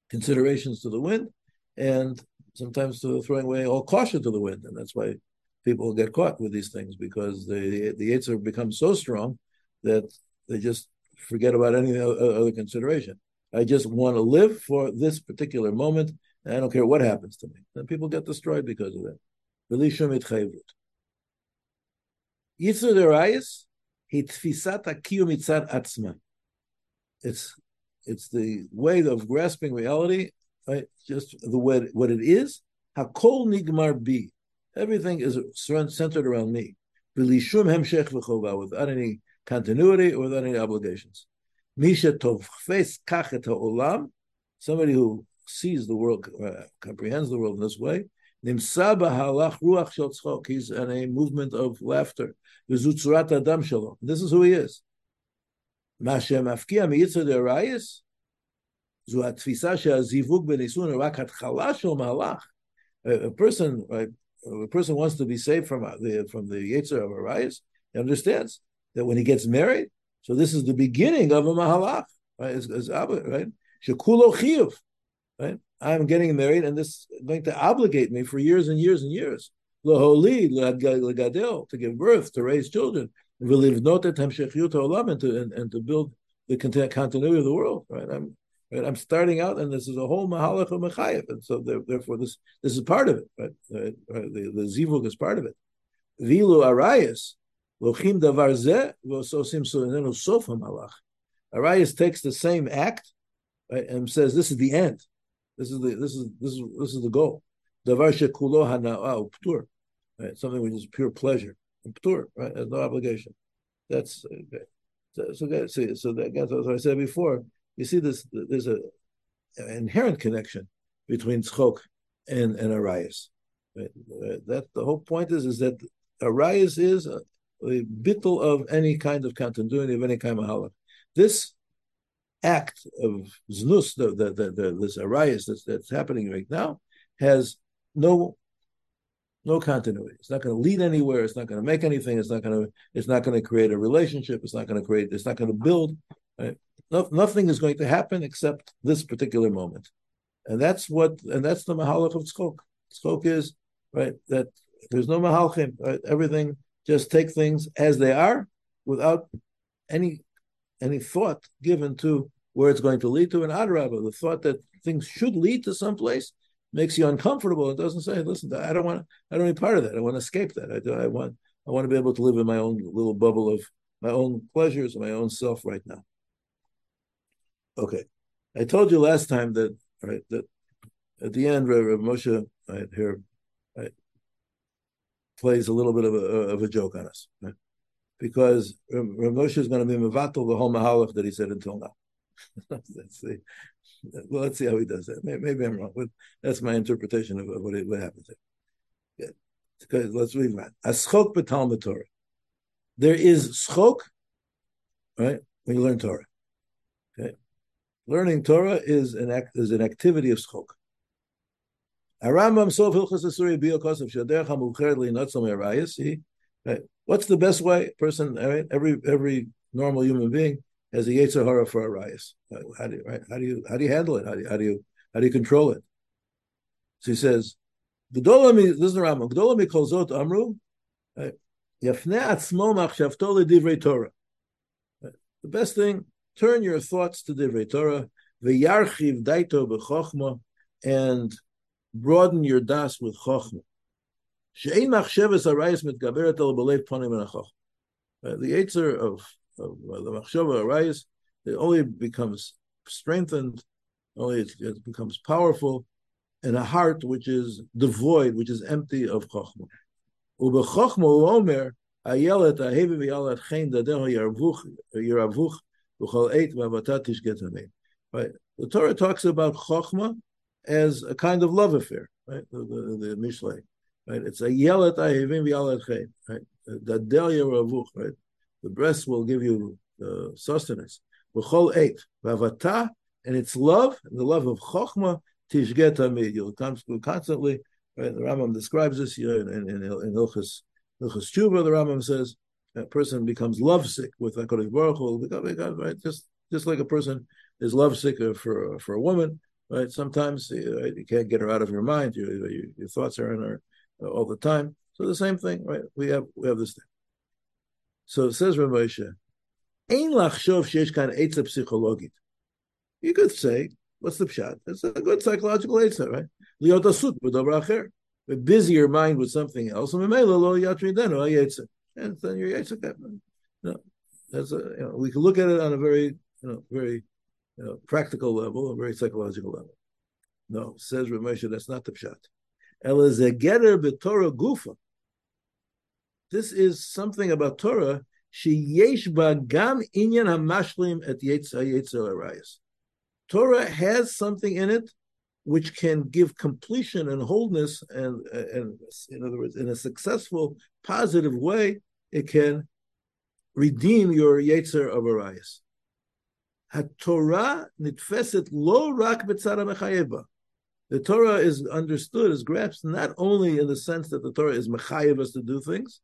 [SPEAKER 1] considerations to the wind, and sometimes to throwing away all caution to the wind, and that's why people get caught with these things because the the Yetzer becomes so strong that they just forget about any other consideration. I just want to live for this particular moment, and I don't care what happens to me. And people get destroyed because of that. Yitzur derayis, mitzad atzma. It's it's the way of grasping reality, right? Just the way what it is. Hakol nigmar bi. Everything is centered around me. Bilishum hemshech v'chova, without any continuity or without any obligations. Misha tovfes kachet ha'olam, somebody who sees the world, uh, comprehends the world in this way, Nimsa b'halach ruach shel tzchok. He's in a movement of laughter. V'zutzurat adam shalom. This is who he is. Mashem afkia miyitzah derayis. Zu התפיסה שהזיווג בנישואין הוא רק התחלה של מהלך. A person, right, a person wants to be saved from the from the yetzer of Arias. He understands that when he gets married, so this is the beginning of a mahalach, right? As, as right? Shekulo chiyuv, Right? I'm getting married, and this is going to obligate me for years and years and years. To give birth, to raise children, and to, and, to build the continuity of the world. Right? I'm right? I'm starting out, and this is a whole mahalach of mechayev, and so therefore this this is part of it. Right? right? The, the zivug is part of it. Vilu arayas lochim davar zeh v'ososim soinenu sof malach. Arayas takes the same act right, and says this is the end. This is the this is this is this is the goal. Davar shekulo hana'ah ptur, right? Something which is pure pleasure and ptur, right? There's no obligation. That's okay. So, so, so again, as I said before, you see this. There's a an inherent connection between tzchok and and arayas. Right? That the whole point is is that arayas is a, a bittel of any kind of continuity of any kind of halach. This act of znus, the, the, the, the this arias that's, that's happening right now, has no no continuity. It's not going to lead anywhere. It's not going to make anything. It's not going to. It's not going to create a relationship. It's not going to create. It's not going to build. Right? No, nothing is going to happen except this particular moment, and that's what. And that's the mahalach of tzchok. Tzchok is right that there's no mahalchim. Right? Everything just take things as they are without any any thought given to where it's going to lead to. an adrabah, the thought that things should lead to someplace makes you uncomfortable. It doesn't say, "Listen, I don't want. I don't want part of that. I want to escape that. I, I want. I want to be able to live in my own little bubble of my own pleasures, my own self right now." Okay, I told you last time that right that at the end, Rav Moshe right, here right, plays a little bit of a, of a joke on us. Right? because Rav Moshe is going to be mevatel the whole mahalach that he said until now. let's see. Well, let's see how he does that. Maybe, maybe I'm wrong, but that's my interpretation of, what, what happens there. Because let's read that. Aschok betalmud Torah. There is schok, right? When you learn Torah, okay. Learning Torah is an act is an activity of schok. Arambam Sof Hilchas Asuri Biyokos of Shadercha Mucher Li Notzom Erayis. Right? What's the best way? Person, right? every every normal human being has a yetzer hara for a rayas. How do you right? How do you how do you handle it? How do you how do you how do you control it? So he says, "Gdolami." This is the Rambam. "Gdolami kolzot amru." Yafne atzmo machshavto ledivrei Torah. The best thing: turn your thoughts to divrei Torah. V'yarchiv daito b'chochma, and broaden your das with chochma. She'ein machsheves arayis mitgaberet el b'lev ponim and The Yetzer of, of the machshava arayis it only becomes strengthened, only it, it becomes powerful in a heart which is devoid, which is empty of chokhmah. Ubechokma omer ayelet ahevi v'yalet chen dadeho yaravuch yaravuch v'chol eit v'avatat tishget Right. The Torah talks about chokhmah as a kind of love affair. Right. The the, the Mishlei. Right. It's a yelet ahevim v'yalet chen. Right. Dadel yaravuch. Right. The breast will give you uh, sustenance. V'chol eit v'avatat and it's love, and the love of chokhmah tishget tamid. You'll constantly Right? The Rambam describes this here in, in, in, in Ilchus, Ilchus Tshuva. The Rambam says a person becomes lovesick with HaKadosh Baruch Hu, right? Just, just like a person is lovesick for, for a woman, right? Sometimes right? you can't get her out of your mind. Your, your, your thoughts are in her all the time. So the same thing, right? We have we have this thing. So it says Rav Moshe, Ein lachshov sheyesh kan psychologit. You could say, what's the pshat? It's a good psychological etza, right? Liot asuk b'davar acher. Busy your mind with something else, and then you're yetzer. No, that's a, you know, we can look at it on a very, you know, very you know, practical level, a very psychological level. No, says Ramesha, that's not the pshat. Elazegeter b'Torah gufa. This is something about Torah. She yesh ba gam inyan hamashlim et yetzer arayas. Torah has something in it which can give completion and wholeness, and, and in other words, in a successful, positive way, it can redeem your Yetzer of Arias. HaTorah nitfeset lo rak mechayeva. The Torah is understood, is grasped not only in the sense that the Torah is mechayev us to do things,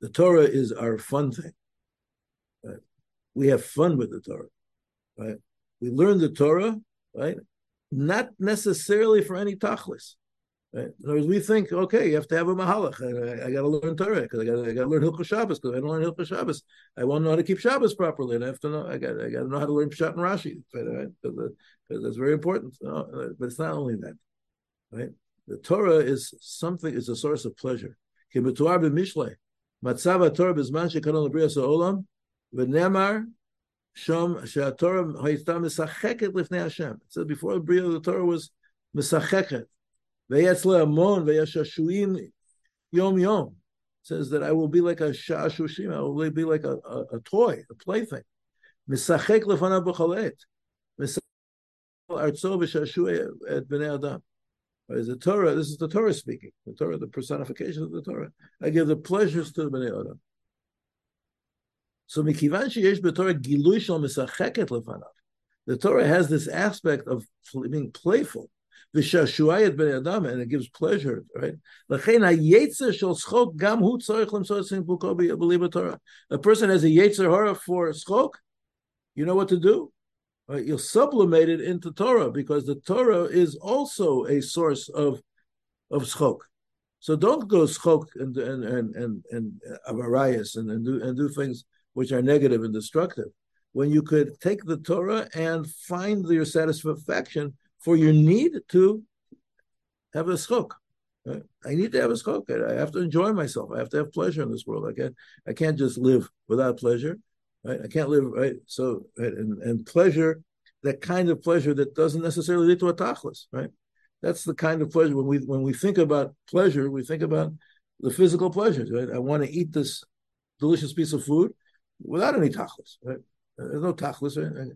[SPEAKER 1] The Torah is our fun thing we have fun with the Torah, right? We learn the Torah, right? Not necessarily for any tachlis. Right? In other words, we think, okay, you have to have a mahalach. I, I got to learn Torah because I got I to learn Hilchah Shabbos because I don't learn Hilchah Shabbos. I want to know how to keep Shabbos properly, and I have to know. I got I got to know how to learn Pshat and Rashi, right? Because uh, that's very important. But it's not only that, right? The Torah is something. is a source of pleasure. Matzav Torah b'zman shekaron l'briyas ha'olam V'nemar shom she'atorah hayta misacheket lifnei Hashem. It says before the bria the Torah was misacheket. V'yetz le'amon v'yashashuim yom yom. Says that I will be like a sha'ashushim. I will be like a, a, a toy, a plaything. Misachek lefanav b'chalet. Misachek artzo v'shashu et b'nei adam. Is the Torah? This is the Torah speaking. The Torah, the personification of the Torah. I give the pleasures to the bnei adam. So mikivan sheyesh b'Torah gilui misacheket lefanav. The Torah has this aspect of being playful. V'shashuayet ben adam, and it gives pleasure, right? L'chein ha'yetzer shel schok gam hu tzorich lemsor tzim buko b'liba Torah. A person has a yetzer hora for schok, you know what to do? Right? You'll sublimate it into Torah because the Torah is also a source of of schok. So don't go schok and and and and, and avarayas and, and do and do things which are negative and destructive, when you could take the Torah and find your satisfaction for your need to have a schok. I need to have a schok. I have to enjoy myself. I have to have pleasure in this world. I can't. I can't just live without pleasure. Right? I can't live right. So right? And, and pleasure, that kind of pleasure that doesn't necessarily lead to a tachlis. Right? That's the kind of pleasure when we when we think about pleasure, we think about the physical pleasures. Right? I want to eat this delicious piece of food without any tachlis. Right? There's no tachlis, right?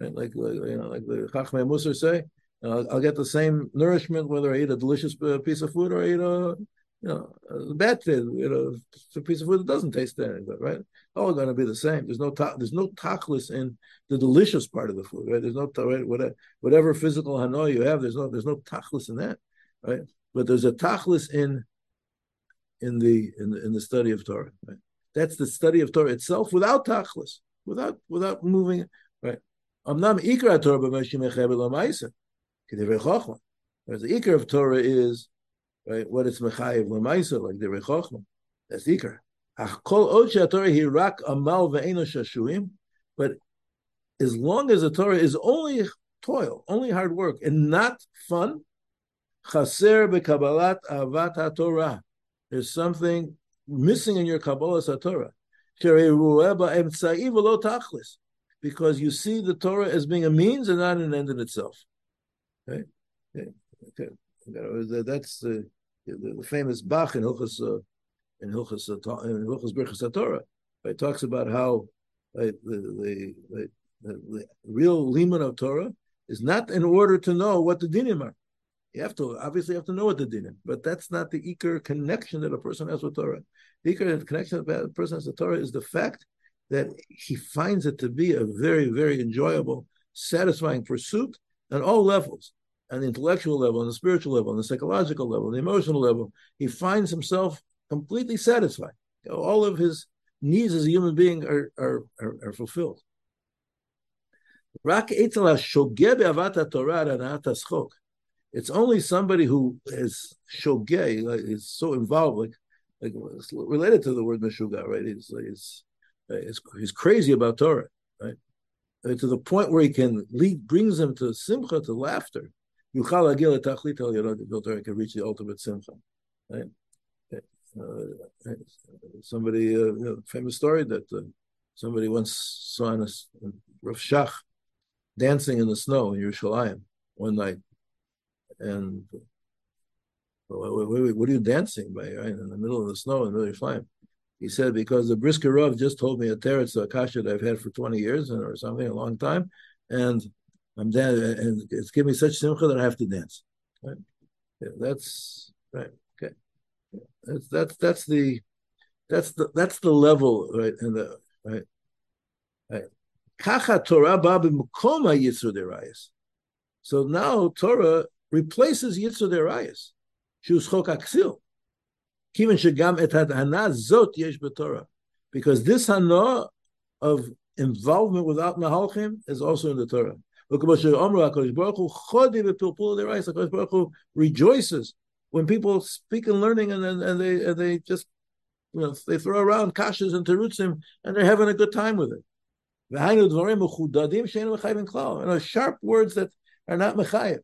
[SPEAKER 1] right? Like, like you know, like the Chachmei Musar say, uh, I'll get the same nourishment whether I eat a delicious uh, piece of food or I eat a you know a bad thing, you know, it's a piece of food that doesn't taste any good, right? All going to be the same. There's no ta- there's no tachlis in the delicious part of the food, right? There's no right, whatever, whatever physical hanoi you have, there's no there's no tachlis in that, right? But there's a tachlis in in the in the in the study of Torah, right? That's the study of Torah itself without tachlis, without without moving. Right. Amnam ikra Torah l'maisa. Kedivei chochma. Whereas the ikra of Torah is right what it's mechayev l'maisa like the chochma. That's the ikra. Ach kol od Torah hirak amal ve'eno shashuim. But as long as the Torah is only toil, only hard work, and not fun, chaser bekabbalat avat Torah. There's something missing in your Kabbalah Torah. Because you see the Torah as being a means and not an end in itself. Okay? okay. okay. That's the, the, the, famous Bach in Hilchas uh, in Hilchas uh, in Hilchas Birchas Torah. It talks about how the, the, the, the, real liman of Torah is not in order to know what the dinim are. You have to obviously have to know what the dinim, but that's not the ikar connection that a person has with Torah. The ikar connection that a person has with Torah is the fact that he finds it to be a very, very enjoyable, satisfying pursuit on all levels, on the intellectual level, on the spiritual level, on the psychological level, on the emotional level. He finds himself completely satisfied. All of his needs as a human being are, are, are, are fulfilled. It's only somebody who is shogeh, like, is so involved, like, like related to the word meshuga, right? He's, he's, he's, he's crazy about Torah, right? To the point where he can lead, brings him to simcha, to laughter. Yuchal agil etachlit al Torah can reach the ultimate simcha, right? Uh, somebody, uh, you know, famous story that uh, somebody once saw in a Rav Shach dancing in the snow in Yerushalayim one night, and what, what are you dancing by? Right in the middle of the snow in the middle of Yerushalayim. He said because the Brisker Rav just told me a teretz a kasha that I've had for twenty years or something, a long time, and I'm dancing, and it's giving me such simcha that I have to dance. Right? Yeah, that's right. Okay. That's that's that's the that's the that's the level right in the right right. So now Torah replaces yitzur derayis. Shus chok aksil. Kiven shegam et zot yesh b'Torah. Because this hana of involvement without mahalchim is also in the Torah. Rejoices when people speak and learning and and they and they just you know they throw around kashas and terutzim and they're having a good time with it. You know, sharp words that are not mechayev.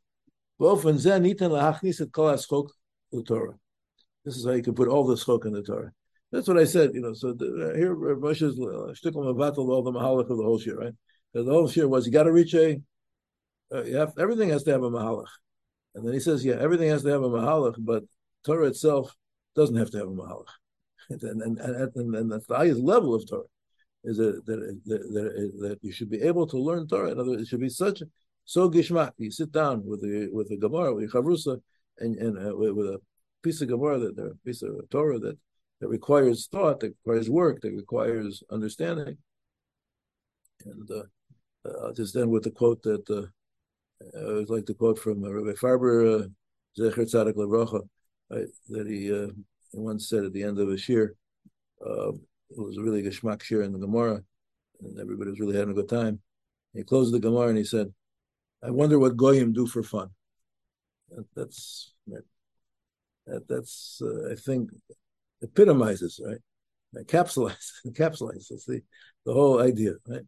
[SPEAKER 1] This is how you can put all the schok in the Torah. That's what I said, you know. So the, here, Moshe's uh, shtickle mevatel all the mahalach of the whole shir, right? the whole shir was you got to reach a, uh, you have everything has to have a mahalach. And then he says, yeah, everything has to have a mahalach, but Torah itself doesn't have to have a mahalach. And, and, and, and, and that's the highest level of Torah, is that, that, that, that, you should be able to learn Torah. In other words, it should be such, so gishmak. You sit down with the with the Gemara, with the Chavrusa, and, and uh, with, a piece of Gemara, that, a piece of Torah that, that requires thought, that requires work, that requires understanding. And uh, uh, just then with the quote that uh, I would like to quote from uh, Rabbi Farber, uh, Zecher Tzadik Levracha, that he, uh, once said at the end of a shir, uh, it was a really geschmack shir in the Gemara, and everybody was really having a good time. He closed the Gemara and he said, "I wonder what goyim do for fun." That, that's that, that's uh, I think epitomizes right, encapsulates encapsulates the the whole idea right.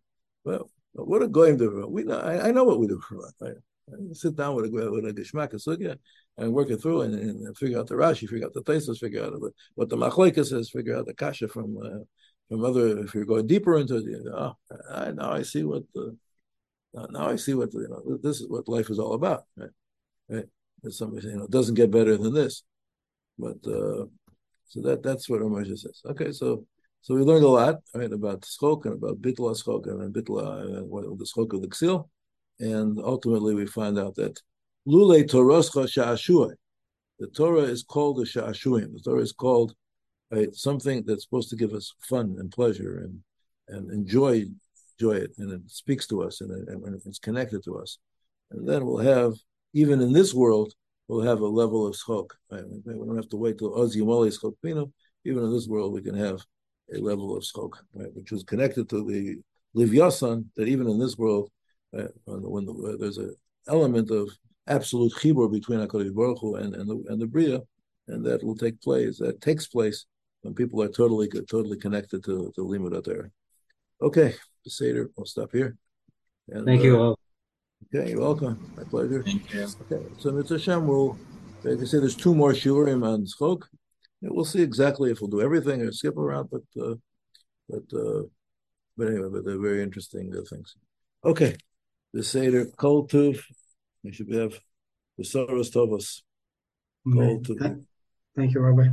[SPEAKER 1] Well, what a goyim do? We know, I, I, know what we do for? I sit down with a with a geshmak sugya and work it through and, and, figure out the Rashi, figure out the Tesos, figure out what the Machlekes is, figure out the Kasha from uh, from other. If you're going deeper into it, you know, oh, I, now I see what the now I see what you know. This is what life is all about, right? Right? There's somebody you know it doesn't get better than this, but uh, so that that's what Ramosha says. Okay, so so we learned a lot, right, about schok and about bitla schok and bitla, uh, the schok of the ksil, and ultimately we find out that lule toroscha sha'ashuay, the Torah is called the sha'ashuim. The Torah is called right, something that's supposed to give us fun and pleasure and and enjoy enjoy it, and it speaks to us and, it, and it's connected to us, and then we'll have even in this world we'll have a level of schok. Right? We don't have to wait till Oz schok Even in this world, we can have a level of schok, right, which is connected to the livyasan, that even in this world, right, when, the, when the, there's an element of absolute chibur between HaKadosh Baruch Hu and, and, the, and the Bria, and that will take place, that takes place when people are totally totally connected to, to Limud there. Okay, Seder, I'll stop here.
[SPEAKER 2] And, Thank you uh, all.
[SPEAKER 1] Okay, you're welcome. My pleasure.
[SPEAKER 2] Thank you.
[SPEAKER 1] Okay, so Mitzvah Hashem will, like I say, there's two more shurim on Schok. Yeah, we'll see exactly if we'll do everything or skip around, but uh, but uh, but anyway, but they're very interesting uh, things. Okay, the Seder Kol Tuv. We should have the Soros Tovos.
[SPEAKER 2] Kol Tuv. Thank you, Rabbi.